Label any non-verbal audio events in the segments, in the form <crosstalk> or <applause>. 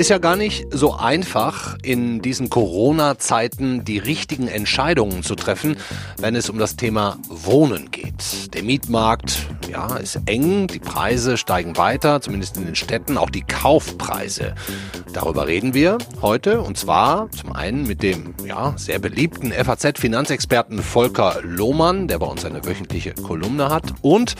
Ist ja gar nicht so einfach, in diesen Corona-Zeiten die richtigen Entscheidungen zu treffen, wenn es um das Thema Wohnen geht. Der Mietmarkt, ja, ist eng, die Preise steigen weiter, zumindest in den Städten, auch die Kaufpreise. Darüber reden wir heute und zwar zum einen mit dem, ja, sehr beliebten FAZ-Finanzexperten Volker Lohmann, der bei uns eine wöchentliche Kolumne hat und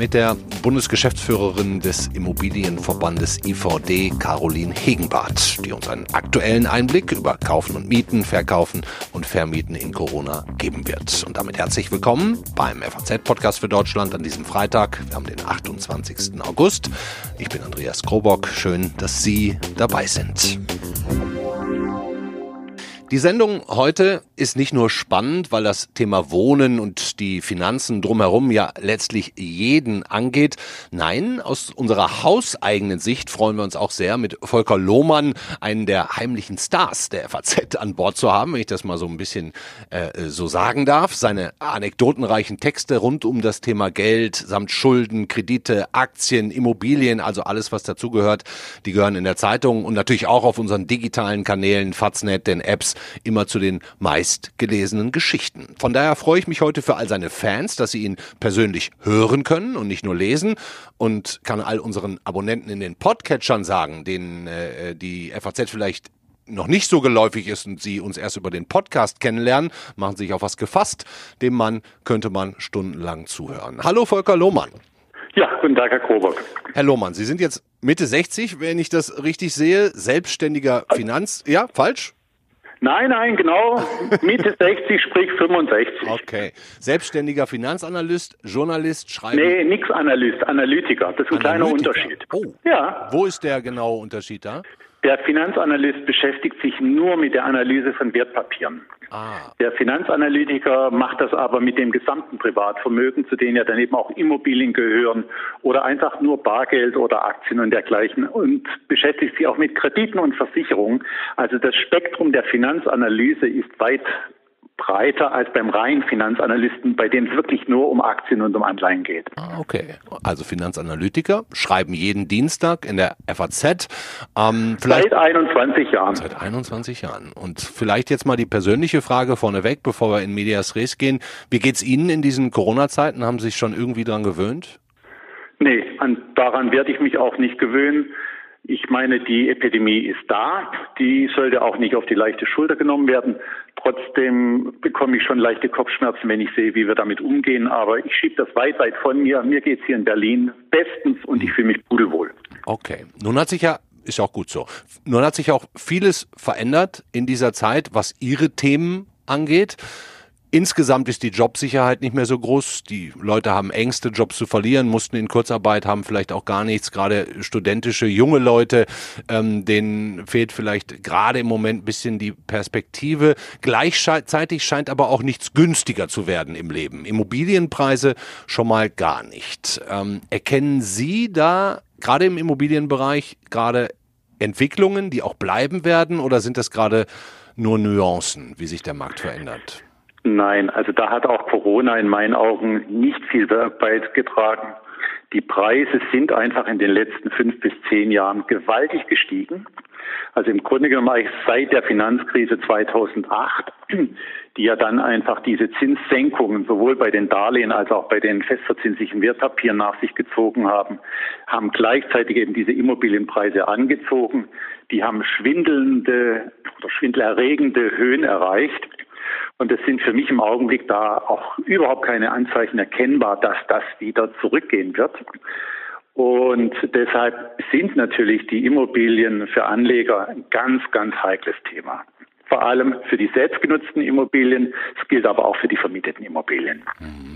mit der Bundesgeschäftsführerin des Immobilienverbandes IVD, Caroline Hegenbart, die uns einen aktuellen Einblick über Kaufen und Mieten, Verkaufen und Vermieten in Corona geben wird. Und damit herzlich willkommen beim FAZ-Podcast für Deutschland an diesem Freitag. Wir haben den 28. August. Ich bin Andreas Krobock. Schön, dass Sie dabei sind. Die Sendung heute ist nicht nur spannend, weil das Thema Wohnen und die Finanzen drumherum ja letztlich jeden angeht. Nein, aus unserer hauseigenen Sicht freuen wir uns auch sehr, mit Volker Lohmann einen der heimlichen Stars der FAZ an Bord zu haben, wenn ich das mal so ein bisschen äh, so sagen darf. Seine anekdotenreichen Texte rund um das Thema Geld samt Schulden, Kredite, Aktien, Immobilien, also alles, was dazugehört, die gehören in der Zeitung und natürlich auch auf unseren digitalen Kanälen, Faznet, den Apps immer zu den meistgelesenen Geschichten. Von daher freue ich mich heute für all seine Fans, dass sie ihn persönlich hören können und nicht nur lesen und kann all unseren Abonnenten in den Podcatchern sagen, denen äh, die FAZ vielleicht noch nicht so geläufig ist und Sie uns erst über den Podcast kennenlernen, machen sich auf was gefasst. Dem Mann könnte man stundenlang zuhören. Hallo Volker Lohmann. Ja, guten Tag, Herr Krobock. Herr Lohmann, Sie sind jetzt Mitte 60, wenn ich das richtig sehe, selbstständiger Finanz... Ja, falsch? Nein, nein, genau. Mitte <laughs> 60, sprich 65. Okay. Selbstständiger Finanzanalyst, Journalist, Schreiber. Nee, nix Analyst, Analytiker. Das ist ein Analytiker. kleiner Unterschied. Oh. Ja. Wo ist der genaue Unterschied da? Der Finanzanalyst beschäftigt sich nur mit der Analyse von Wertpapieren. Ah. Der Finanzanalytiker macht das aber mit dem gesamten Privatvermögen, zu denen ja dann eben auch Immobilien gehören oder einfach nur Bargeld oder Aktien und dergleichen und beschäftigt sich auch mit Krediten und Versicherungen. Also das Spektrum der Finanzanalyse ist weit breiter als beim reinen Finanzanalysten, bei dem es wirklich nur um Aktien und um Anleihen geht. Ah, okay. Also Finanzanalytiker schreiben jeden Dienstag in der FAZ. Ähm, Seit 21 Jahren. Seit 21 Jahren. Und vielleicht jetzt mal die persönliche Frage vorneweg, bevor wir in Medias Res gehen. Wie geht's Ihnen in diesen Corona-Zeiten? Haben Sie sich schon irgendwie dran gewöhnt? Nee, an, daran werde ich mich auch nicht gewöhnen. Ich meine, die Epidemie ist da. Die sollte auch nicht auf die leichte Schulter genommen werden. Trotzdem bekomme ich schon leichte Kopfschmerzen, wenn ich sehe, wie wir damit umgehen. Aber ich schiebe das weit, weit von mir. Mir geht's hier in Berlin bestens und ich fühle mich pudelwohl. Okay. Nun hat sich ja ist auch gut so. Nun hat sich auch vieles verändert in dieser Zeit, was Ihre Themen angeht. Insgesamt ist die Jobsicherheit nicht mehr so groß. Die Leute haben Ängste, Jobs zu verlieren, mussten in Kurzarbeit, haben vielleicht auch gar nichts. Gerade studentische, junge Leute, ähm, denen fehlt vielleicht gerade im Moment ein bisschen die Perspektive. Gleichzeitig scheint aber auch nichts günstiger zu werden im Leben. Immobilienpreise schon mal gar nicht. Ähm, erkennen Sie da gerade im Immobilienbereich gerade Entwicklungen, die auch bleiben werden, oder sind das gerade nur Nuancen, wie sich der Markt verändert? Nein, also da hat auch Corona in meinen Augen nicht viel beigetragen. Die Preise sind einfach in den letzten fünf bis zehn Jahren gewaltig gestiegen. Also im Grunde genommen seit der Finanzkrise 2008, <clears throat> die ja dann einfach diese Zinssenkungen sowohl bei den Darlehen als auch bei den festverzinslichen Wertpapieren nach sich gezogen haben, haben gleichzeitig eben diese Immobilienpreise angezogen. Die haben schwindelnde oder schwindelerregende Höhen erreicht. Und es sind für mich im Augenblick da auch überhaupt keine Anzeichen erkennbar, dass das wieder zurückgehen wird. Und deshalb sind natürlich die Immobilien für Anleger ein ganz, ganz heikles Thema vor allem für die selbstgenutzten Immobilien. Es gilt aber auch für die vermieteten Immobilien.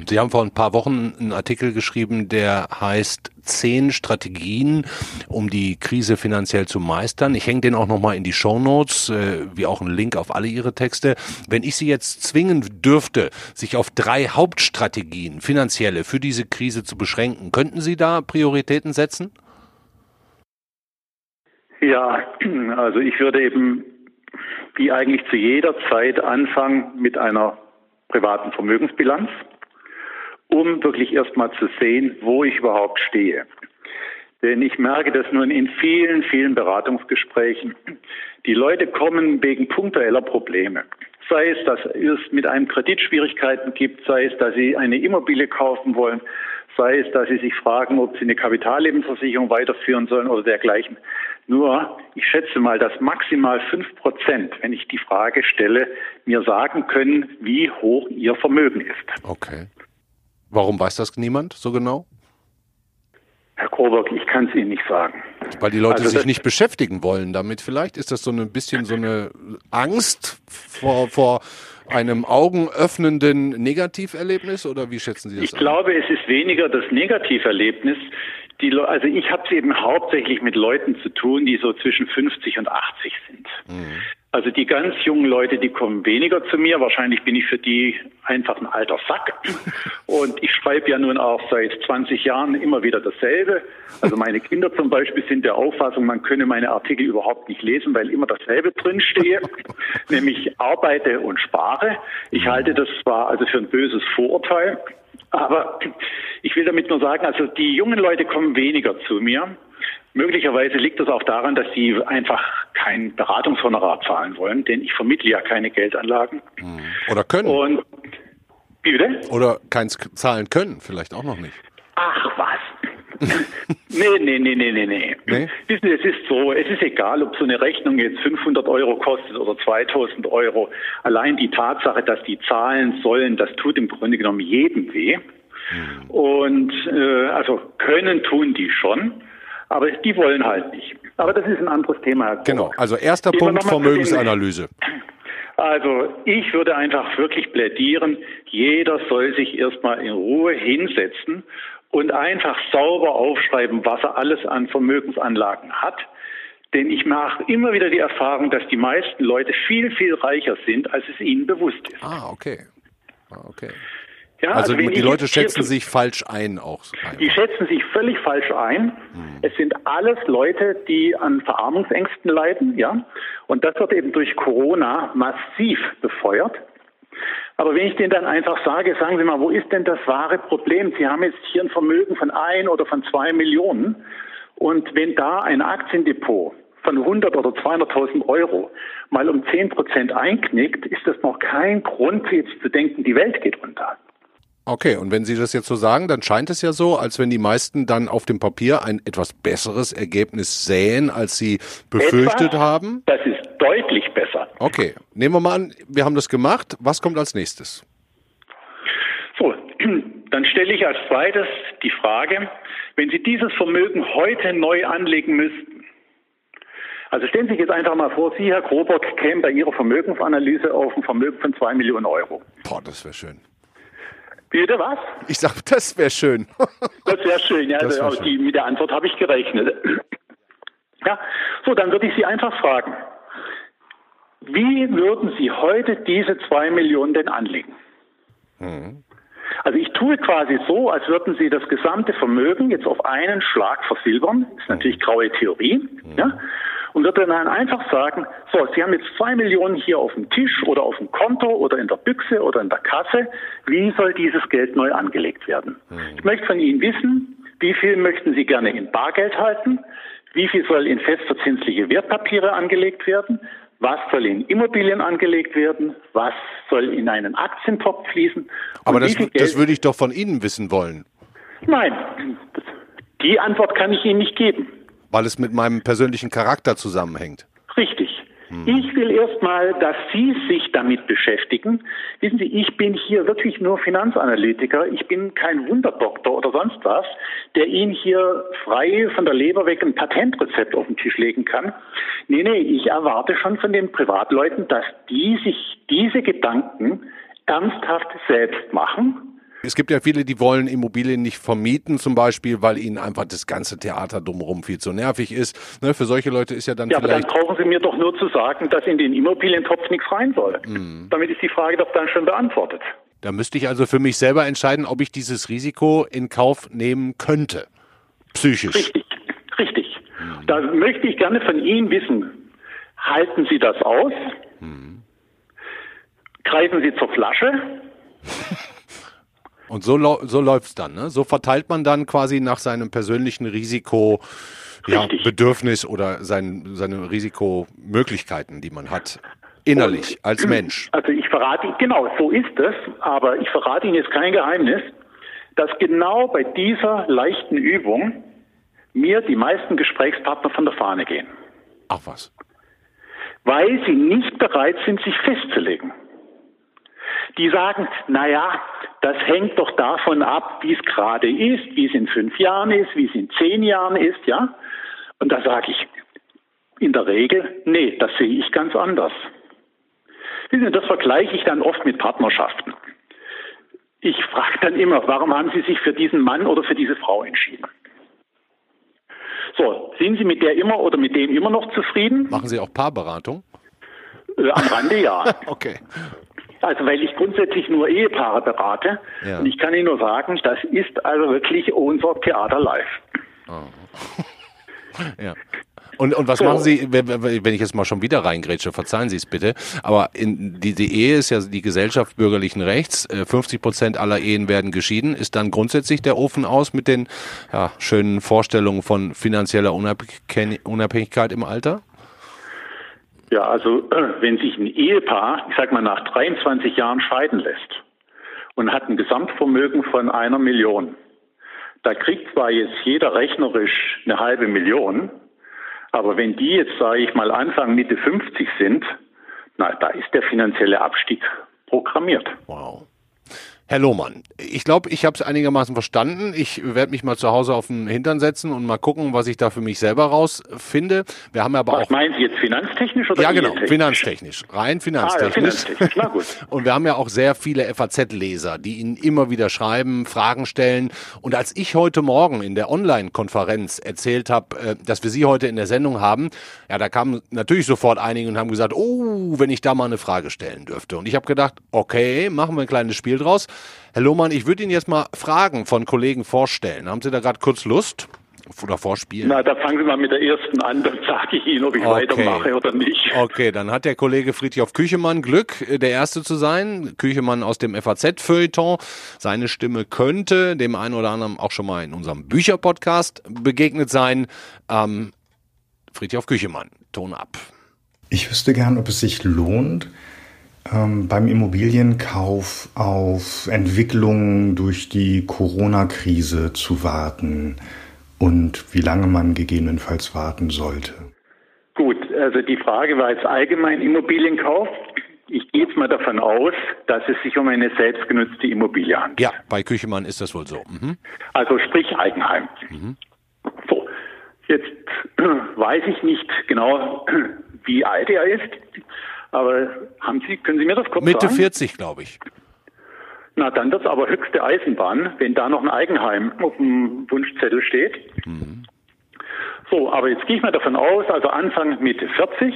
Sie haben vor ein paar Wochen einen Artikel geschrieben, der heißt zehn Strategien, um die Krise finanziell zu meistern. Ich hänge den auch nochmal in die Show Notes, äh, wie auch einen Link auf alle Ihre Texte. Wenn ich Sie jetzt zwingen dürfte, sich auf drei Hauptstrategien, finanzielle, für diese Krise zu beschränken, könnten Sie da Prioritäten setzen? Ja, <clears throat> also ich würde eben wie eigentlich zu jeder Zeit anfangen mit einer privaten Vermögensbilanz um wirklich erstmal zu sehen, wo ich überhaupt stehe. Denn ich merke das nun in vielen, vielen Beratungsgesprächen. Die Leute kommen wegen punktueller Probleme. Sei es, dass es mit einem Kredit Schwierigkeiten gibt, sei es, dass sie eine Immobilie kaufen wollen, sei es, dass sie sich fragen, ob sie eine Kapitallebensversicherung weiterführen sollen oder dergleichen. Nur, ich schätze mal, dass maximal fünf Prozent, wenn ich die Frage stelle, mir sagen können, wie hoch ihr Vermögen ist. Okay. Warum weiß das niemand so genau? Herr Kroberg, ich kann es Ihnen nicht sagen. Weil die Leute also sich nicht beschäftigen wollen damit vielleicht? Ist das so ein bisschen so eine Angst vor, vor einem augenöffnenden Negativerlebnis oder wie schätzen Sie das Ich an? glaube, es ist weniger das Negativerlebnis. Die, also ich habe es eben hauptsächlich mit Leuten zu tun, die so zwischen 50 und 80 sind. Mhm. Also die ganz jungen Leute, die kommen weniger zu mir. Wahrscheinlich bin ich für die einfach ein alter Sack. Und ich schreibe ja nun auch seit 20 Jahren immer wieder dasselbe. Also meine Kinder zum Beispiel sind der Auffassung, man könne meine Artikel überhaupt nicht lesen, weil immer dasselbe drinstehe, <laughs> nämlich arbeite und spare. Ich halte das zwar also für ein böses Vorurteil, aber ich will damit nur sagen, also die jungen Leute kommen weniger zu mir. Möglicherweise liegt das auch daran, dass sie einfach kein Beratungshonorar zahlen wollen, denn ich vermittle ja keine Geldanlagen. Oder können. Und, wie bitte? Oder keins zahlen können, vielleicht auch noch nicht. Nee, nee, nee, nee, nee, nee. nee? Wissen Sie, es ist so, es ist egal, ob so eine Rechnung jetzt 500 Euro kostet oder 2000 Euro. Allein die Tatsache, dass die zahlen sollen, das tut im Grunde genommen jedem weh. Hm. Und äh, also können tun die schon. Aber die wollen halt nicht. Aber das ist ein anderes Thema. Genau, also erster Gehen Punkt Vermögensanalyse. Also ich würde einfach wirklich plädieren, jeder soll sich erstmal in Ruhe hinsetzen und einfach sauber aufschreiben, was er alles an Vermögensanlagen hat. Denn ich mache immer wieder die Erfahrung, dass die meisten Leute viel, viel reicher sind, als es ihnen bewusst ist. Ah, okay. Ah, okay. Ja, also, also die Leute schätzen sich falsch ein auch. Die schätzen sich völlig falsch ein. Hm. Es sind alles Leute, die an Verarmungsängsten leiden, ja. Und das wird eben durch Corona massiv befeuert. Aber wenn ich denen dann einfach sage, sagen Sie mal, wo ist denn das wahre Problem? Sie haben jetzt hier ein Vermögen von ein oder von zwei Millionen. Und wenn da ein Aktiendepot von 100 oder 200.000 Euro mal um 10 Prozent einknickt, ist das noch kein Grund, jetzt zu denken, die Welt geht unter. Okay, und wenn Sie das jetzt so sagen, dann scheint es ja so, als wenn die meisten dann auf dem Papier ein etwas besseres Ergebnis sähen, als sie befürchtet Etwa, haben. Das ist deutlich besser. Okay, nehmen wir mal an, wir haben das gemacht. Was kommt als nächstes? So, <clears throat> dann stelle ich als zweites die Frage, wenn Sie dieses Vermögen heute neu anlegen müssten, also stellen Sie sich jetzt einfach mal vor, Sie, Herr Krobock, kämen bei Ihrer Vermögensanalyse auf ein Vermögen von zwei Millionen Euro. Boah, das wäre schön. Bitte was? Ich sag, das wäre schön. <laughs> das wäre schön, ja. Also schön. Die, mit der Antwort habe ich gerechnet. <clears throat> Ja, so, dann würde ich Sie einfach fragen. Wie würden Sie heute diese zwei Millionen denn anlegen? Mhm. Also ich tue quasi so, als würden Sie das gesamte Vermögen jetzt auf einen Schlag versilbern. Das ist natürlich graue Theorie. Mhm. Ja? und würde dann einfach sagen, so, Sie haben jetzt zwei Millionen hier auf dem Tisch oder auf dem Konto oder in der Büchse oder in der Kasse. Wie soll dieses Geld neu angelegt werden? Mhm. Ich möchte von Ihnen wissen, wie viel möchten Sie gerne in Bargeld halten? Wie viel soll in festverzinsliche Wertpapiere angelegt werden? Was soll in Immobilien angelegt werden? Was soll in einen Aktientopf fließen? Aber das, das würde ich doch von Ihnen wissen wollen. Nein, die Antwort kann ich Ihnen nicht geben. Weil es mit meinem persönlichen Charakter zusammenhängt. Richtig. Hm. Ich will erstmal, dass Sie sich damit beschäftigen. Wissen Sie, ich bin hier wirklich nur Finanzanalytiker. Ich bin kein Wunderdoktor oder sonst was, der Ihnen hier frei von der Leber weg ein Patentrezept auf den Tisch legen kann. Nee, nee, ich erwarte schon von den Privatleuten, dass die sich diese Gedanken ernsthaft selbst machen es gibt ja viele, die wollen Immobilien nicht vermieten, zum Beispiel, weil ihnen einfach das ganze Theater drumherum viel zu nervig ist. Ne, für solche Leute ist ja dann ja, vielleicht... aber dann brauchen Sie mir doch nur zu sagen, dass in den Immobilientopf nichts rein soll. Mhm. Damit ist die Frage doch dann schon beantwortet. Da müsste ich also für mich selber entscheiden, ob ich dieses Risiko in Kauf nehmen könnte. Psychisch. Richtig, richtig. Mhm. Da möchte ich gerne von Ihnen wissen, halten Sie das aus? Mhm. Greifen Sie zur Flasche? <laughs> Und so, so läuft es dann, ne? So verteilt man dann quasi nach seinem persönlichen Risiko, ja, Bedürfnis oder sein, seine Risikomöglichkeiten, die man hat, innerlich, Und, als Mensch. Also ich verrate, genau, so ist es, aber ich verrate Ihnen jetzt kein Geheimnis, dass genau bei dieser leichten Übung mir die meisten Gesprächspartner von der Fahne gehen. Ach was. Weil sie nicht bereit sind, sich festzulegen. Die sagen, naja, das hängt doch davon ab, wie es gerade ist, wie es in fünf Jahren ist, wie es in zehn Jahren ist, ja. Und da sage ich in der Regel, nee, das sehe ich ganz anders. Das vergleiche ich dann oft mit Partnerschaften. Ich frage dann immer, warum haben Sie sich für diesen Mann oder für diese Frau entschieden? So, sind Sie mit der immer oder mit dem immer noch zufrieden? Machen Sie auch Paarberatung? Äh, am Rande ja. <laughs> okay. Also weil ich grundsätzlich nur Ehepaare berate. Ja. Und ich kann Ihnen nur sagen, das ist also wirklich unser Theater live. Oh. <laughs> ja. Und, und was machen Sie, wenn ich jetzt mal schon wieder reingrätsche, verzeihen Sie es bitte, aber in, die, die Ehe ist ja die Gesellschaft bürgerlichen Rechts, 50 äh, Prozent aller Ehen werden geschieden. Ist dann grundsätzlich der Ofen aus mit den ja, schönen Vorstellungen von finanzieller Unabhängigkeit im Alter? Ja, also <clears throat> wenn sich ein Ehepaar, ich sag mal, nach 23 Jahren scheiden lässt und hat ein Gesamtvermögen von einer Million, da kriegt zwar jetzt jeder rechnerisch eine halbe Million, aber wenn die jetzt, sage ich mal, Anfang, Mitte 50 sind, na, da ist der finanzielle Abstieg programmiert. Wow. Herr Lohmann, ich glaube, ich habe es einigermaßen verstanden. Ich werde mich mal zu Hause auf den Hintern setzen und mal gucken, was ich da für mich selber rausfinde. Wir haben aber was auch. meinen Sie jetzt finanztechnisch oder Ja, genau, finanztechnisch. Rein finanztechnisch. Ah, ja, finanztechnisch. Na gut. <laughs> Und wir haben ja auch sehr viele FAZ-Leser, die Ihnen immer wieder schreiben, Fragen stellen. Und als ich heute Morgen in der Online-Konferenz erzählt habe, äh, dass wir Sie heute in der Sendung haben, ja, da kamen natürlich sofort einige und haben gesagt, oh, wenn ich da mal eine Frage stellen dürfte. Und ich habe gedacht, okay, machen wir ein kleines Spiel draus. Herr Lohmann, ich würde Ihnen jetzt mal Fragen von Kollegen vorstellen. Haben Sie da gerade kurz Lust? Oder vorspielen? Na, da fangen Sie mal mit der ersten an, dann sage ich Ihnen, ob ich okay. weitermache oder nicht. Okay, dann hat der Kollege Friedhof Küchemann Glück, der Erste zu sein. Küchemann aus dem FAZ-Feuilleton. Seine Stimme könnte dem einen oder anderen auch schon mal in unserem Bücherpodcast begegnet sein. Ähm, Friedhof Küchemann, Ton ab. Ich wüsste gern, ob es sich lohnt, ähm, beim Immobilienkauf auf Entwicklungen durch die Corona-Krise zu warten und wie lange man gegebenenfalls warten sollte? Gut, also die Frage war jetzt allgemein Immobilienkauf. Ich gehe jetzt mal davon aus, dass es sich um eine selbstgenutzte Immobilie handelt. Ja, bei Küchemann ist das wohl so. Mhm. Also sprich Eigenheim. Mhm. So, jetzt <clears throat> weiß ich nicht genau, <clears throat> wie alt er ist. Aber haben Sie, können Sie mir das kurz Mitte sagen? Mitte 40, glaube ich. Na, dann wird es aber höchste Eisenbahn, wenn da noch ein Eigenheim auf dem Wunschzettel steht. Mhm. So, aber jetzt gehe ich mal davon aus, also Anfang Mitte 40.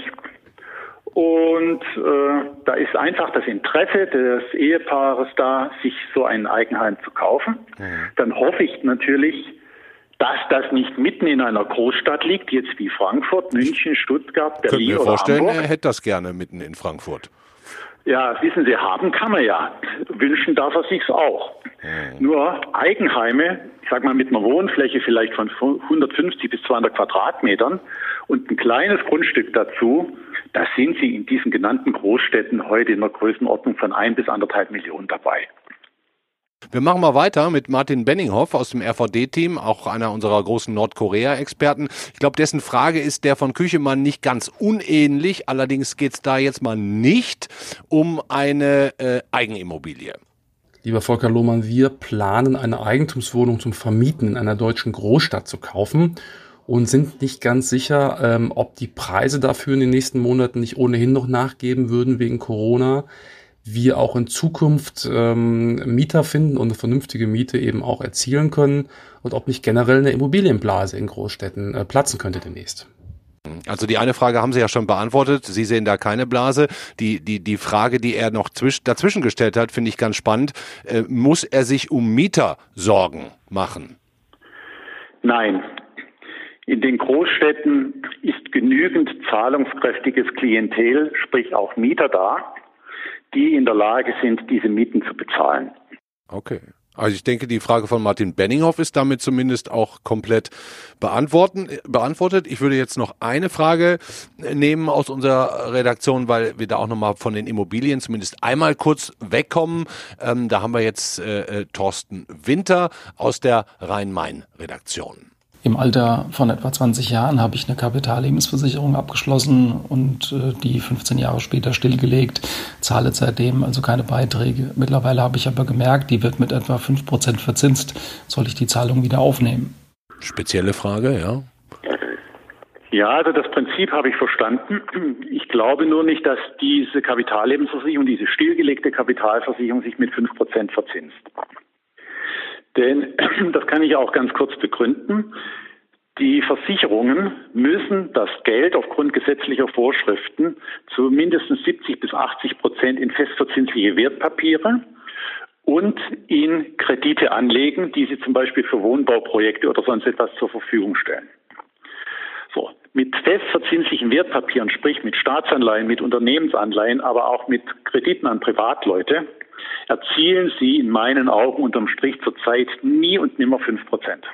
Und äh, da ist einfach das Interesse des Ehepaares da, sich so ein Eigenheim zu kaufen. Mhm. Dann hoffe ich natürlich, dass das nicht mitten in einer Großstadt liegt, jetzt wie Frankfurt, München, Stuttgart, Berlin oder vorstellen, Hamburg. Er hätte das gerne mitten in Frankfurt. Ja, wissen Sie, haben kann man ja. Wünschen darf er sich's auch. Hm. Nur Eigenheime, ich sag mal mit einer Wohnfläche vielleicht von 150 bis 200 Quadratmetern und ein kleines Grundstück dazu, da sind Sie in diesen genannten Großstädten heute in der Größenordnung von ein bis anderthalb Millionen dabei. Wir machen mal weiter mit Martin Benninghoff aus dem RVD-Team, auch einer unserer großen Nordkorea-Experten. Ich glaube, dessen Frage ist der von Küchemann nicht ganz unähnlich. Allerdings geht es da jetzt mal nicht um eine äh, Eigenimmobilie. Lieber Volker Lohmann, wir planen eine Eigentumswohnung zum Vermieten in einer deutschen Großstadt zu kaufen und sind nicht ganz sicher, ähm, ob die Preise dafür in den nächsten Monaten nicht ohnehin noch nachgeben würden wegen Corona wir auch in Zukunft ähm, Mieter finden und eine vernünftige Miete eben auch erzielen können und ob nicht generell eine Immobilienblase in Großstädten äh, platzen könnte demnächst. Also die eine Frage haben Sie ja schon beantwortet. Sie sehen da keine Blase. Die, die, die Frage, die er noch zwisch, dazwischen gestellt hat, finde ich ganz spannend. Äh, muss er sich um Mieter Sorgen machen? Nein. In den Großstädten ist genügend zahlungskräftiges Klientel, sprich auch Mieter da, die in der Lage sind, diese Mieten zu bezahlen. Okay. Also ich denke, die Frage von Martin Benninghoff ist damit zumindest auch komplett beantworten, beantwortet. Ich würde jetzt noch eine Frage nehmen aus unserer Redaktion, weil wir da auch nochmal von den Immobilien zumindest einmal kurz wegkommen. Ähm, da haben wir jetzt äh, äh Thorsten Winter aus der Rhein-Main-Redaktion. Im Alter von etwa 20 Jahren habe ich eine Kapitallebensversicherung abgeschlossen und äh, die 15 Jahre später stillgelegt, zahle seitdem also keine Beiträge. Mittlerweile habe ich aber gemerkt, die wird mit etwa 5% verzinst. Soll ich die Zahlung wieder aufnehmen? Spezielle Frage, ja. Ja, also das Prinzip habe ich verstanden. Ich glaube nur nicht, dass diese Kapitallebensversicherung, diese stillgelegte Kapitalversicherung sich mit 5% verzinst. Denn <clears throat> das kann ich auch ganz kurz begründen. Die Versicherungen müssen das Geld aufgrund gesetzlicher Vorschriften zu mindestens 70 bis 80 Prozent in festverzinsliche Wertpapiere und in Kredite anlegen, die sie zum Beispiel für Wohnbauprojekte oder sonst etwas zur Verfügung stellen. So, mit festverzinslichen Wertpapieren, sprich mit Staatsanleihen, mit Unternehmensanleihen, aber auch mit Krediten an Privatleute, erzielen sie in meinen Augen unterm Strich zurzeit nie und nimmer fünf Prozent.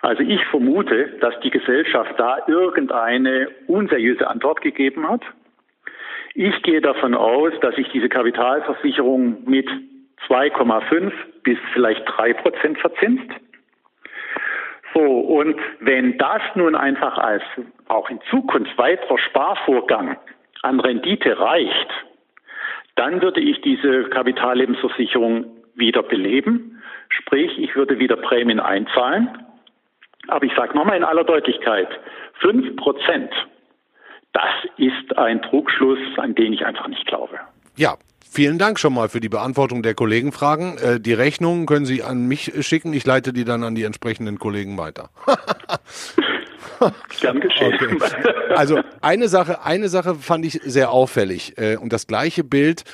Also ich vermute, dass die Gesellschaft da irgendeine unseriöse Antwort gegeben hat. Ich gehe davon aus, dass sich diese Kapitalversicherung mit 2,5 bis vielleicht 3 Prozent verzinst. So, und wenn das nun einfach als auch in Zukunft weiterer Sparvorgang an Rendite reicht, dann würde ich diese Kapitallebensversicherung wieder beleben. Sprich, ich würde wieder Prämien einzahlen. Aber ich sage nochmal in aller Deutlichkeit, fünf Prozent, das ist ein Trugschluss, an den ich einfach nicht glaube. Ja, Vielen Dank schon mal für die Beantwortung der Kollegenfragen. Äh, die Rechnungen können Sie an mich schicken. Ich leite die dann an die entsprechenden Kollegen weiter. <laughs> <laughs> Gern geschehen. Okay. Also eine Sache, eine Sache fand ich sehr auffällig. Äh, und das gleiche Bild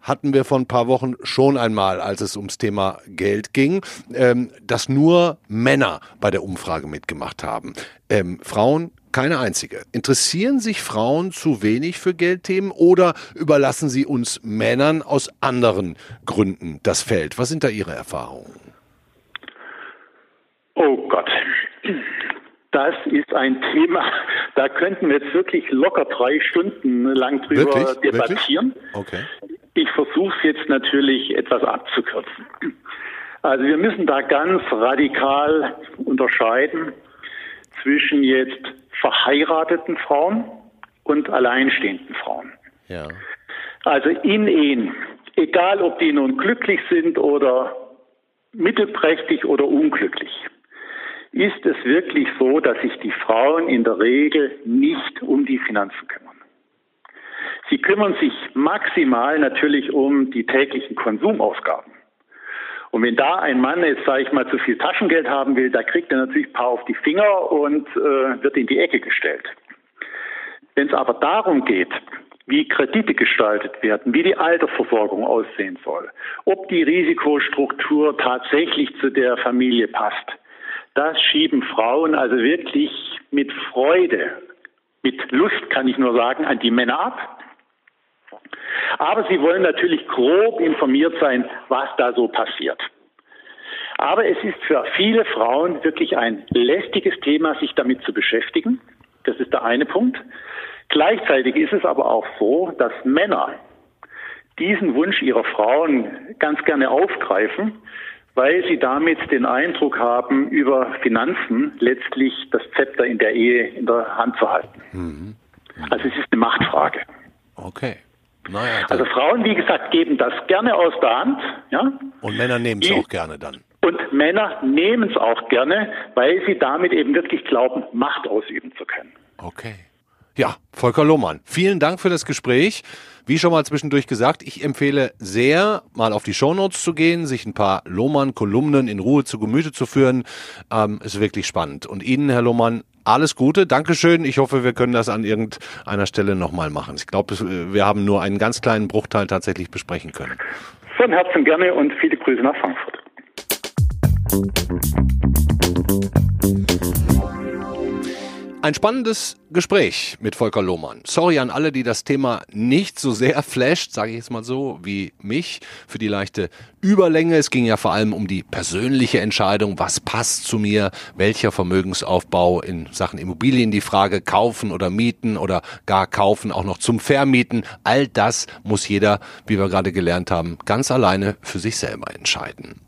hatten wir vor ein paar Wochen schon einmal, als es ums Thema Geld ging, ähm, dass nur Männer bei der Umfrage mitgemacht haben. Ähm, Frauen keine einzige. Interessieren sich Frauen zu wenig für Geldthemen oder überlassen sie uns Männern aus anderen Gründen das Feld? Was sind da Ihre Erfahrungen? Oh Gott. Das ist ein Thema, da könnten wir jetzt wirklich locker drei Stunden lang drüber wirklich? debattieren. Wirklich? Okay. Ich versuche es jetzt natürlich etwas abzukürzen. Also wir müssen da ganz radikal unterscheiden zwischen jetzt verheirateten Frauen und alleinstehenden Frauen. Ja. Also in Ehen, egal ob die nun glücklich sind oder mittelprächtig oder unglücklich, ist es wirklich so, dass sich die Frauen in der Regel nicht um die Finanzen kümmern. Sie kümmern sich maximal natürlich um die täglichen Konsumausgaben. Und wenn da ein Mann jetzt, sage ich mal, zu viel Taschengeld haben will, da kriegt er natürlich ein paar auf die Finger und äh, wird in die Ecke gestellt. Wenn es aber darum geht, wie Kredite gestaltet werden, wie die Altersversorgung aussehen soll, ob die Risikostruktur tatsächlich zu der Familie passt, das schieben Frauen also wirklich mit Freude, mit Lust kann ich nur sagen, an die Männer ab. Aber sie wollen natürlich grob informiert sein, was da so passiert. Aber es ist für viele Frauen wirklich ein lästiges Thema, sich damit zu beschäftigen. Das ist der eine Punkt. Gleichzeitig ist es aber auch so, dass Männer diesen Wunsch ihrer Frauen ganz gerne aufgreifen weil sie damit den Eindruck haben, über Finanzen letztlich das Zepter in der Ehe in der Hand zu halten. Mhm. Also es ist eine Machtfrage. Okay. Naja, also Frauen, wie gesagt, geben das gerne aus der Hand. Ja? Und Männer nehmen es auch gerne dann. Und Männer nehmen es auch gerne, weil sie damit eben wirklich glauben, Macht ausüben zu können. Okay. Ja, Volker Lohmann, vielen Dank für das Gespräch. Wie schon mal zwischendurch gesagt, ich empfehle sehr, mal auf die Shownotes zu gehen, sich ein paar Lohmann-Kolumnen in Ruhe zu Gemüte zu führen. Ähm, ist wirklich spannend. Und Ihnen, Herr Lohmann, alles Gute, Dankeschön. Ich hoffe, wir können das an irgendeiner Stelle nochmal machen. Ich glaube, wir haben nur einen ganz kleinen Bruchteil tatsächlich besprechen können. Von Herzen gerne und viele Grüße nach Frankfurt. Ein spannendes Gespräch mit Volker Lohmann. Sorry an alle, die das Thema nicht so sehr <laughs> flasht, sage ich jetzt mal so, wie mich, für die leichte Überlänge. Es ging ja vor allem um die persönliche Entscheidung, was passt zu mir, welcher Vermögensaufbau in Sachen Immobilien, die Frage kaufen oder mieten oder gar kaufen, auch noch zum Vermieten. All das muss jeder, wie wir gerade gelernt haben, ganz alleine für sich selber entscheiden.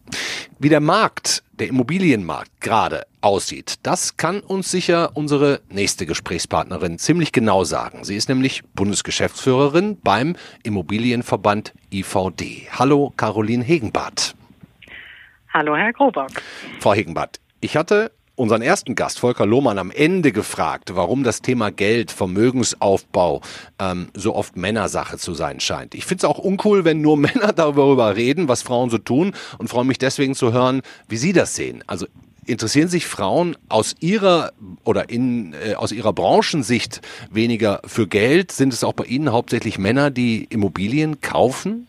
Wie der Markt, der Immobilienmarkt gerade aussieht, das kann uns sicher unsere nächste Gesprächspartnerin ziemlich genau sagen. Sie ist nämlich Bundesgeschäftsführerin beim Immobilienverband IVD. Hallo, Caroline Hegenbart. Hallo, Herr Grobock. Frau Hegenbart, ich hatte unseren ersten Gast, Volker Lohmann, am Ende gefragt, warum das Thema Geld, Vermögensaufbau ähm, so oft Männersache zu sein scheint. Ich finde es auch uncool, wenn nur <laughs> Männer darüber reden, was Frauen so tun und freue mich deswegen zu hören, wie Sie das sehen. Also interessieren sich Frauen aus ihrer oder in äh, aus ihrer Branchensicht weniger für Geld? Sind es auch bei Ihnen hauptsächlich Männer, die Immobilien kaufen?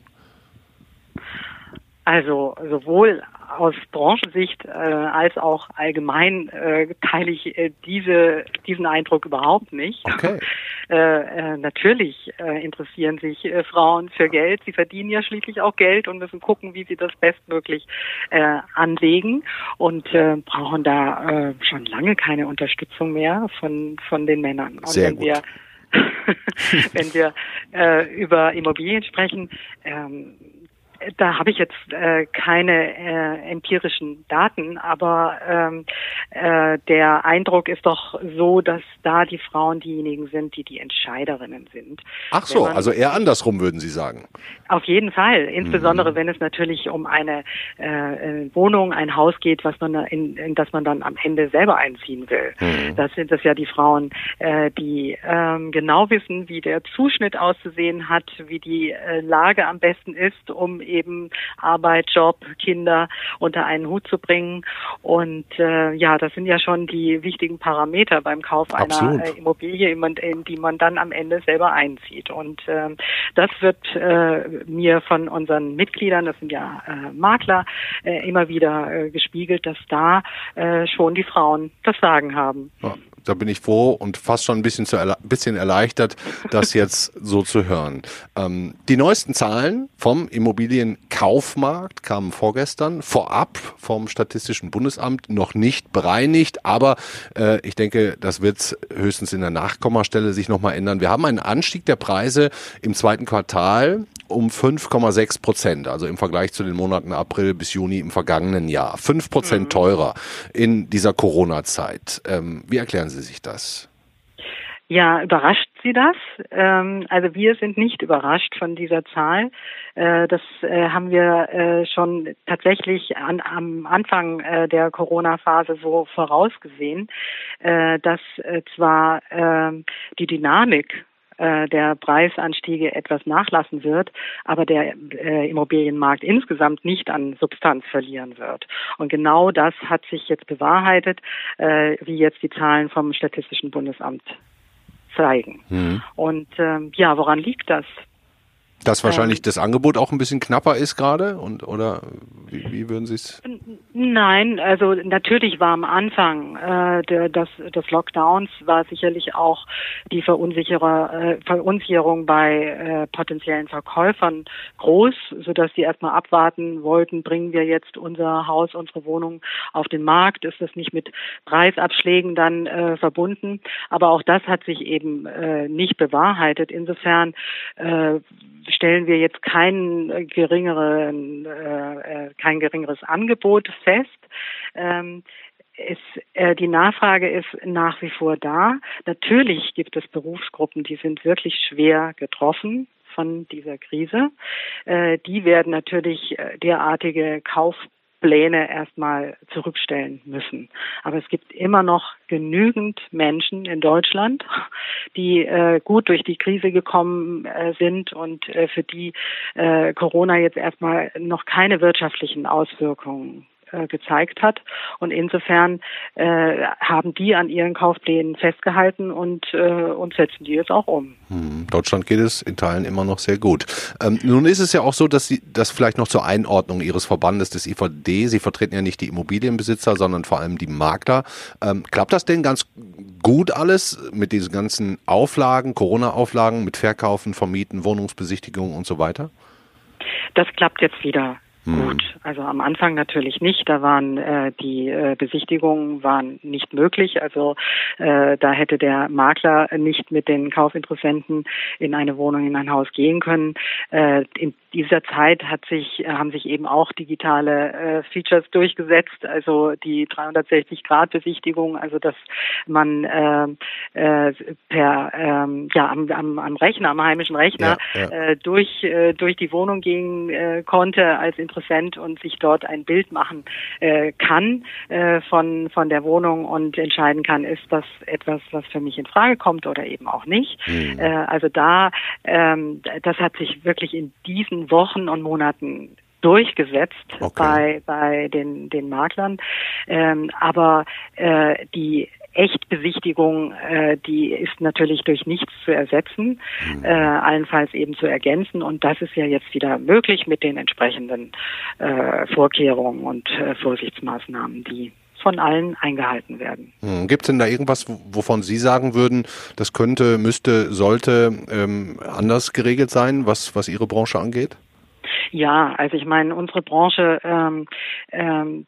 Also sowohl aus Branchensicht äh, als auch allgemein äh, teile ich äh, diese, diesen Eindruck überhaupt nicht. Okay. <laughs> Äh, äh, natürlich äh, interessieren sich äh, Frauen für Geld. Sie verdienen ja schließlich auch Geld und müssen gucken, wie sie das bestmöglich äh, anlegen und äh, brauchen da äh, schon lange keine Unterstützung mehr von, von den Männern. Und Sehr wenn gut. wir <laughs> wenn wir äh, über Immobilien sprechen, ähm, da habe ich jetzt äh, keine äh, empirischen Daten, aber ähm, äh, der Eindruck ist doch so, dass da die Frauen diejenigen sind, die die Entscheiderinnen sind. Ach so, man- also eher andersrum würden Sie sagen. Auf jeden Fall, insbesondere wenn es natürlich um eine äh, äh, Wohnung, ein Haus geht, was man in, in das man dann am Ende selber einziehen will. Das sind es ja die Frauen, äh, die ähm, genau wissen, wie der Zuschnitt auszusehen hat, wie die äh, Lage am besten ist, um eben Arbeit, Job, Kinder unter einen Hut zu bringen. Und äh, ja, das sind ja schon die wichtigen Parameter beim Kauf Absolut. einer äh, Immobilie, in, die man dann am Ende selber einzieht. Und ähm, das wird äh, mir von unseren Mitgliedern, das sind ja äh, Makler, äh, immer wieder äh, gespiegelt, dass da äh, schon die Frauen das Sagen haben. Ja, da bin ich froh und fast schon ein bisschen, zu erle bisschen erleichtert, das jetzt so zu hören. Ähm, die neuesten Zahlen vom Immobilienkaufmarkt kamen vorgestern, vorab vom Statistischen Bundesamt, noch nicht bereinigt, aber äh, ich denke, das wird höchstens in der Nachkommastelle sich nochmal ändern. Wir haben einen Anstieg der Preise im zweiten Quartal um 5,6 Prozent, also im Vergleich zu den Monaten April bis Juni im vergangenen Jahr. 5 Prozent teurer in dieser Corona-Zeit. Ähm, wie erklären Sie sich das? Ja, überrascht Sie das? Ähm, also wir sind nicht überrascht von dieser Zahl. Äh, das äh, haben wir äh, schon tatsächlich an, am Anfang der Corona-Phase so vorausgesehen, dass zwar ähm, die Dynamik äh, der Preisanstiege etwas nachlassen wird, aber der äh, Immobilienmarkt insgesamt nicht an Substanz verlieren wird. Und genau das hat sich jetzt bewahrheitet, äh, wie jetzt die Zahlen vom Statistischen Bundesamt zeigen. Mhm. Und ähm, ja, woran liegt das? Dass wahrscheinlich Ähm. das Angebot auch ein bisschen knapper ist gerade und oder wie, wie würden Sie es? Nein, also natürlich war am Anfang äh, der, des, des Lockdowns war sicherlich auch die Verunsicherer, äh, Verunsicherung bei äh, potenziellen Verkäufern groß, sodass sie erstmal abwarten wollten, bringen wir jetzt unser Haus, unsere Wohnung auf den Markt, ist das nicht mit Preisabschlägen dann äh, verbunden. Aber auch das hat sich eben äh, nicht bewahrheitet. Insofern äh, stellen wir jetzt kein äh, geringeren, äh, äh, kein geringeres Angebot fest. Ähm, es, äh, die Nachfrage ist nach wie vor da. Natürlich gibt es Berufsgruppen, die sind wirklich schwer getroffen von dieser Krise. Äh, die werden natürlich äh, derartige Kaufpläne erstmal zurückstellen müssen. Aber es gibt immer noch genügend Menschen in Deutschland, die äh, gut durch die Krise gekommen äh, sind und äh, für die äh, Corona jetzt erstmal noch keine wirtschaftlichen Auswirkungen äh, gezeigt hat. Und insofern äh, haben die an ihren Kaufplänen festgehalten und, äh, und setzen die jetzt auch um. Hm, Deutschland geht es in Teilen immer noch sehr gut. Ähm, nun ist es ja auch so, dass Sie das vielleicht noch zur Einordnung Ihres Verbandes des IVD, Sie vertreten ja nicht die Immobilienbesitzer, sondern vor allem die Makler. Ähm, klappt das denn ganz gut alles mit diesen ganzen Auflagen, Corona-Auflagen, mit Verkaufen, Vermieten, Wohnungsbesichtigungen und so weiter? Das klappt jetzt wieder gut. Also am Anfang natürlich nicht. Da waren äh, die äh, Besichtigungen waren nicht möglich. Also äh, da hätte der Makler nicht mit den Kaufinteressenten in eine Wohnung, in ein Haus gehen können. Äh, in dieser Zeit hat sich haben sich eben auch digitale äh, Features durchgesetzt. Also die 360 Grad Besichtigung, also dass man äh, äh, per äh, ja am, am, am Rechner, am heimischen Rechner ja, ja. Äh, durch äh, durch die Wohnung gehen äh, konnte als Interessent und sich dort ein Bild machen äh, kann äh, von, von der Wohnung und entscheiden kann, ist das etwas, was für mich in Frage kommt oder eben auch nicht. Mhm. Äh, also da, ähm, das hat sich wirklich in diesen Wochen und Monaten durchgesetzt okay. bei bei den den Maklern ähm, aber äh, die Echtbesichtigung, äh, die ist natürlich durch nichts zu ersetzen, mhm. äh, allenfalls eben zu ergänzen. Und das ist ja jetzt wieder möglich mit den entsprechenden äh, Vorkehrungen und äh, Vorsichtsmaßnahmen, die von allen eingehalten werden. Hm. Gibt es denn da irgendwas, wovon Sie sagen würden, das könnte, müsste, sollte ähm, anders geregelt sein, was, was Ihre Branche angeht? Ja, also ich meine, unsere Branche ähm, ähm,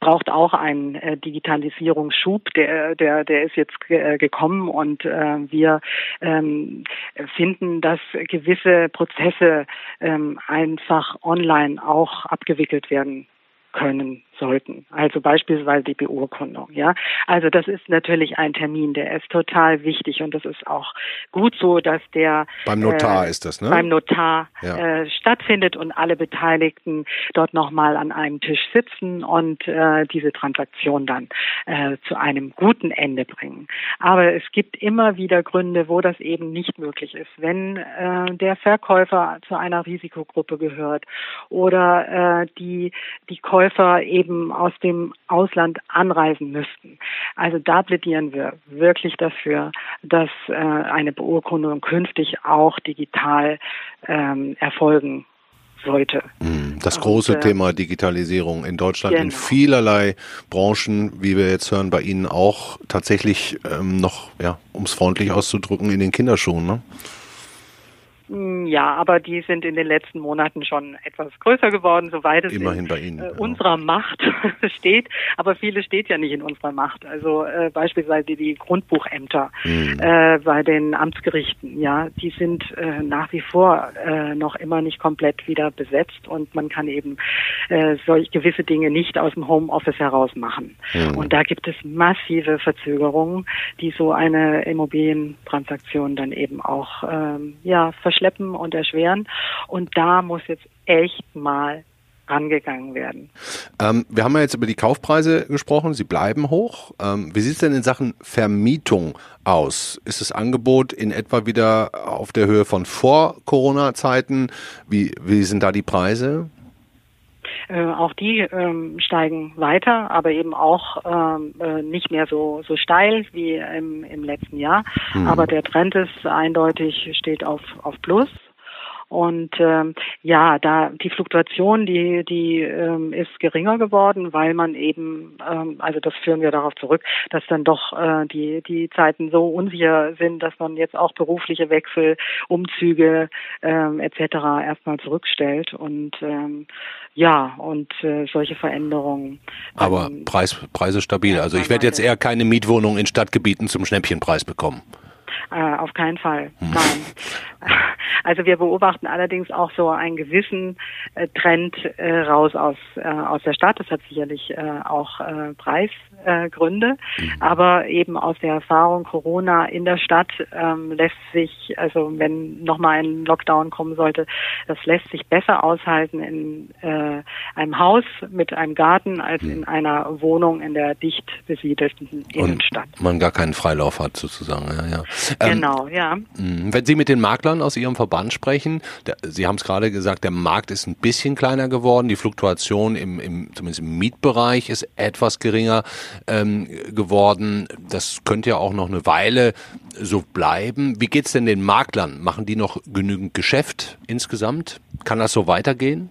braucht auch einen äh, Digitalisierungsschub, der, der, der ist jetzt äh, gekommen und äh, wir ähm, finden, dass gewisse Prozesse ähm, einfach online auch abgewickelt werden können sollten. Also beispielsweise die Beurkundung. Ja, also das ist natürlich ein Termin, der ist total wichtig und das ist auch gut so, dass der beim Notar äh, ist das, ne? Beim Notar ja. äh, stattfindet und alle Beteiligten dort nochmal an einem Tisch sitzen und äh, diese Transaktion dann äh, zu einem guten Ende bringen. Aber es gibt immer wieder Gründe, wo das eben nicht möglich ist, wenn äh, der Verkäufer zu einer Risikogruppe gehört oder äh, die die Käufer eben eben aus dem Ausland anreisen müssten. Also da plädieren wir wirklich dafür, dass äh, eine Beurkundung künftig auch digital ähm, erfolgen sollte. Hm, das große und, äh, Thema Digitalisierung in Deutschland genau. in vielerlei Branchen, wie wir jetzt hören, bei Ihnen auch tatsächlich ähm, noch, ja, um es freundlich auszudrücken, in den Kinderschuhen. Ne? Ja, aber die sind in den letzten Monaten schon etwas größer geworden, soweit es Immerhin in bei Ihnen, äh, unserer Macht <laughs> steht. Aber vieles steht ja nicht in unserer Macht. Also äh, beispielsweise die Grundbuchämter mhm. äh, bei den Amtsgerichten, ja, die sind äh, nach wie vor äh, noch immer nicht komplett wieder besetzt und man kann eben äh, solch gewisse Dinge nicht aus dem Homeoffice heraus machen. Mhm. Und da gibt es massive Verzögerungen, die so eine Immobilientransaktion dann eben auch ähm, ja verschleppen und erschweren. Und da muss jetzt echt mal angegangen werden. Ähm, wir haben ja jetzt über die Kaufpreise gesprochen, sie bleiben hoch. Ähm, wie sieht es denn in Sachen Vermietung aus? Ist das Angebot in etwa wieder auf der Höhe von vor Corona-Zeiten? Wie, wie sind da die Preise? Äh, auch die ähm, steigen weiter, aber eben auch ähm, äh, nicht mehr so, so steil wie im, im letzten Jahr. Mhm. Aber der Trend ist eindeutig, steht auf, auf Plus. Und ähm, ja, da die Fluktuation, die die ähm, ist geringer geworden, weil man eben, ähm, also das führen wir darauf zurück, dass dann doch äh, die die Zeiten so unsicher sind, dass man jetzt auch berufliche Wechsel, Umzüge ähm, etc. erstmal zurückstellt und ähm, ja und äh, solche Veränderungen. Aber ähm, Preis, Preise stabil. Also ich werde jetzt eher keine Mietwohnung in Stadtgebieten zum Schnäppchenpreis bekommen. Äh, auf keinen Fall. Hm. Nein. <laughs> Also wir beobachten allerdings auch so einen gewissen äh, Trend äh, raus aus, äh, aus der Stadt. Das hat sicherlich äh, auch äh, Preisgründe. Mhm. Aber eben aus der Erfahrung Corona in der Stadt ähm, lässt sich, also wenn nochmal ein Lockdown kommen sollte, das lässt sich besser aushalten in äh, einem Haus mit einem Garten als mhm. in einer Wohnung in der dicht besiedelten Innenstadt. Und man gar keinen Freilauf hat sozusagen. Ja, ja. Ähm, genau, ja. Mhm. Wenn Sie mit den Maklern aus Ihrem Verband sprechen, der, Sie haben es gerade gesagt, der Markt ist ein bisschen kleiner geworden, die Fluktuation im, im zumindest im Mietbereich ist etwas geringer ähm, geworden. Das könnte ja auch noch eine Weile so bleiben. Wie geht's denn den Maklern? Machen die noch genügend Geschäft insgesamt? Kann das so weitergehen?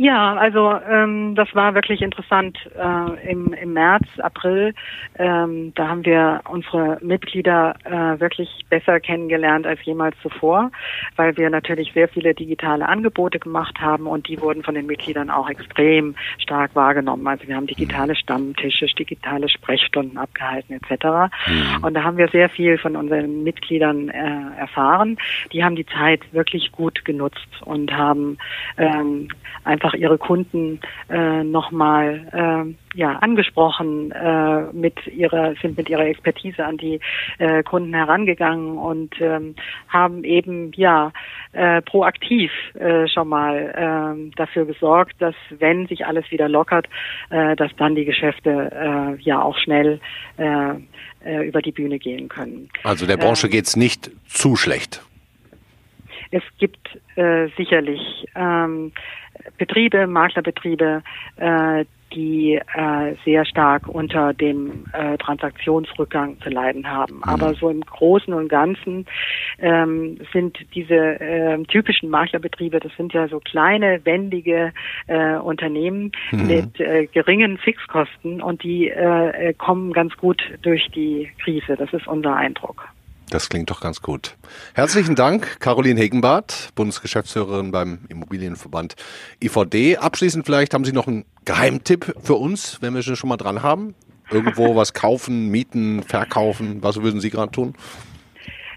Ja, also ähm, das war wirklich interessant äh, im, im März, April. Ähm, da haben wir unsere Mitglieder äh, wirklich besser kennengelernt als jemals zuvor, weil wir natürlich sehr viele digitale Angebote gemacht haben und die wurden von den Mitgliedern auch extrem stark wahrgenommen. Also wir haben digitale Stammtische, digitale Sprechstunden abgehalten etc. Mhm. Und da haben wir sehr viel von unseren Mitgliedern äh, erfahren. Die haben die Zeit wirklich gut genutzt und haben ähm, einfach einfach ihre Kunden äh, nochmal äh, ja, angesprochen, äh, mit ihrer, sind mit ihrer Expertise an die äh, Kunden herangegangen und ähm, haben eben ja äh, proaktiv äh, schon mal äh, dafür gesorgt, dass wenn sich alles wieder lockert, äh, dass dann die Geschäfte äh, ja auch schnell äh, äh, über die Bühne gehen können. Also der Branche ähm, geht's nicht zu schlecht. Es gibt äh, sicherlich ähm, Betriebe, Maklerbetriebe, äh, die äh, sehr stark unter dem äh, Transaktionsrückgang zu leiden haben. Mhm. Aber so im Großen und Ganzen ähm, sind diese äh, typischen Maklerbetriebe, das sind ja so kleine, wendige äh, Unternehmen mhm. mit äh, geringen Fixkosten und die äh, kommen ganz gut durch die Krise. Das ist unser Eindruck. Das klingt doch ganz gut. Herzlichen Dank, Caroline Hegenbart, Bundesgeschäftsführerin beim Immobilienverband IVD. Abschließend vielleicht haben Sie noch einen Geheimtipp für uns, wenn wir schon mal dran haben? Irgendwo was kaufen, mieten, verkaufen? Was würden Sie gerade tun?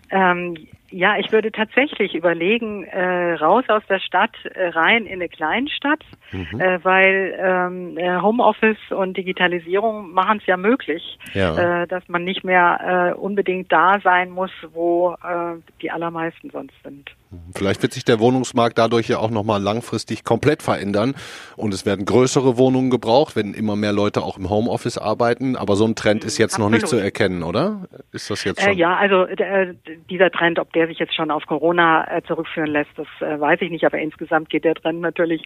Ähm, ja, ich würde tatsächlich überlegen, äh, raus aus der Stadt, äh, rein in eine Kleinstadt, mhm. äh, weil ähm, äh, Homeoffice und Digitalisierung machen es ja möglich, ja. Äh, dass man nicht mehr äh, unbedingt da sein muss, wo äh, die allermeisten sonst sind. Vielleicht wird sich der Wohnungsmarkt dadurch ja auch nochmal langfristig komplett verändern und es werden größere Wohnungen gebraucht, wenn immer mehr Leute auch im Homeoffice arbeiten. Aber so ein Trend ist jetzt Absolut. noch nicht zu erkennen, oder? Ist das jetzt schon? Äh, ja, also äh, dieser Trend, ob der sich jetzt schon auf Corona äh, zurückführen lässt, das äh, weiß ich nicht. Aber insgesamt geht der Trend natürlich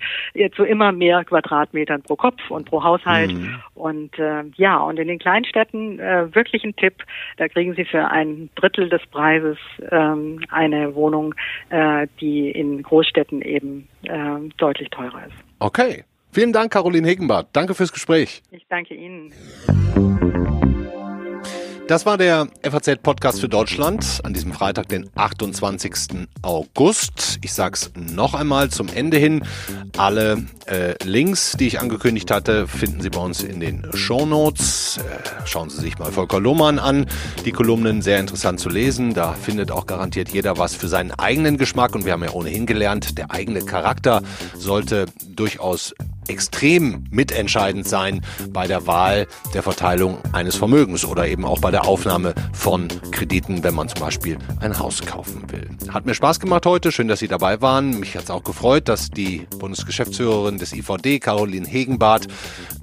zu immer mehr Quadratmetern pro Kopf und pro Haushalt. Mhm. Und äh, ja, und in den Kleinstädten äh, wirklich ein Tipp, da kriegen Sie für ein Drittel des Preises ähm, eine Wohnung äh, die in Großstädten eben äh, deutlich teurer ist. Okay. Vielen Dank, Caroline Hegenbart. Danke fürs Gespräch. Ich danke Ihnen. Das war der FAZ-Podcast für Deutschland an diesem Freitag, den 28. August. Ich sag's noch einmal zum Ende hin. Alle äh, Links, die ich angekündigt hatte, finden Sie bei uns in den Show Notes. Äh, schauen Sie sich mal Volker Lohmann an. Die Kolumnen sehr interessant zu lesen. Da findet auch garantiert jeder was für seinen eigenen Geschmack. Und wir haben ja ohnehin gelernt, der eigene Charakter sollte durchaus extrem mitentscheidend sein bei der Wahl der Verteilung eines Vermögens oder eben auch bei der Aufnahme von Krediten, wenn man zum Beispiel ein Haus kaufen will. Hat mir Spaß gemacht heute. Schön, dass Sie dabei waren. Mich hat es auch gefreut, dass die Bundesgeschäftsführerin des IVD, Caroline Hegenbart,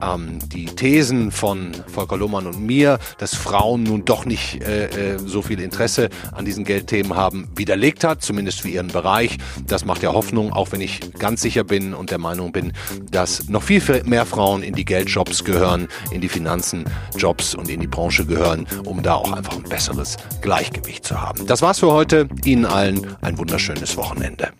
ähm, die Thesen von Volker Lohmann und mir, dass Frauen nun doch nicht äh, äh, so viel Interesse an diesen Geldthemen haben, widerlegt hat, zumindest für ihren Bereich. Das macht ja Hoffnung, auch wenn ich ganz sicher bin und der Meinung bin, dass dass noch viel mehr Frauen in die Geldjobs gehören, in die Finanzenjobs und in die Branche gehören, um da auch einfach ein besseres Gleichgewicht zu haben. Das war's für heute. Ihnen allen ein wunderschönes Wochenende.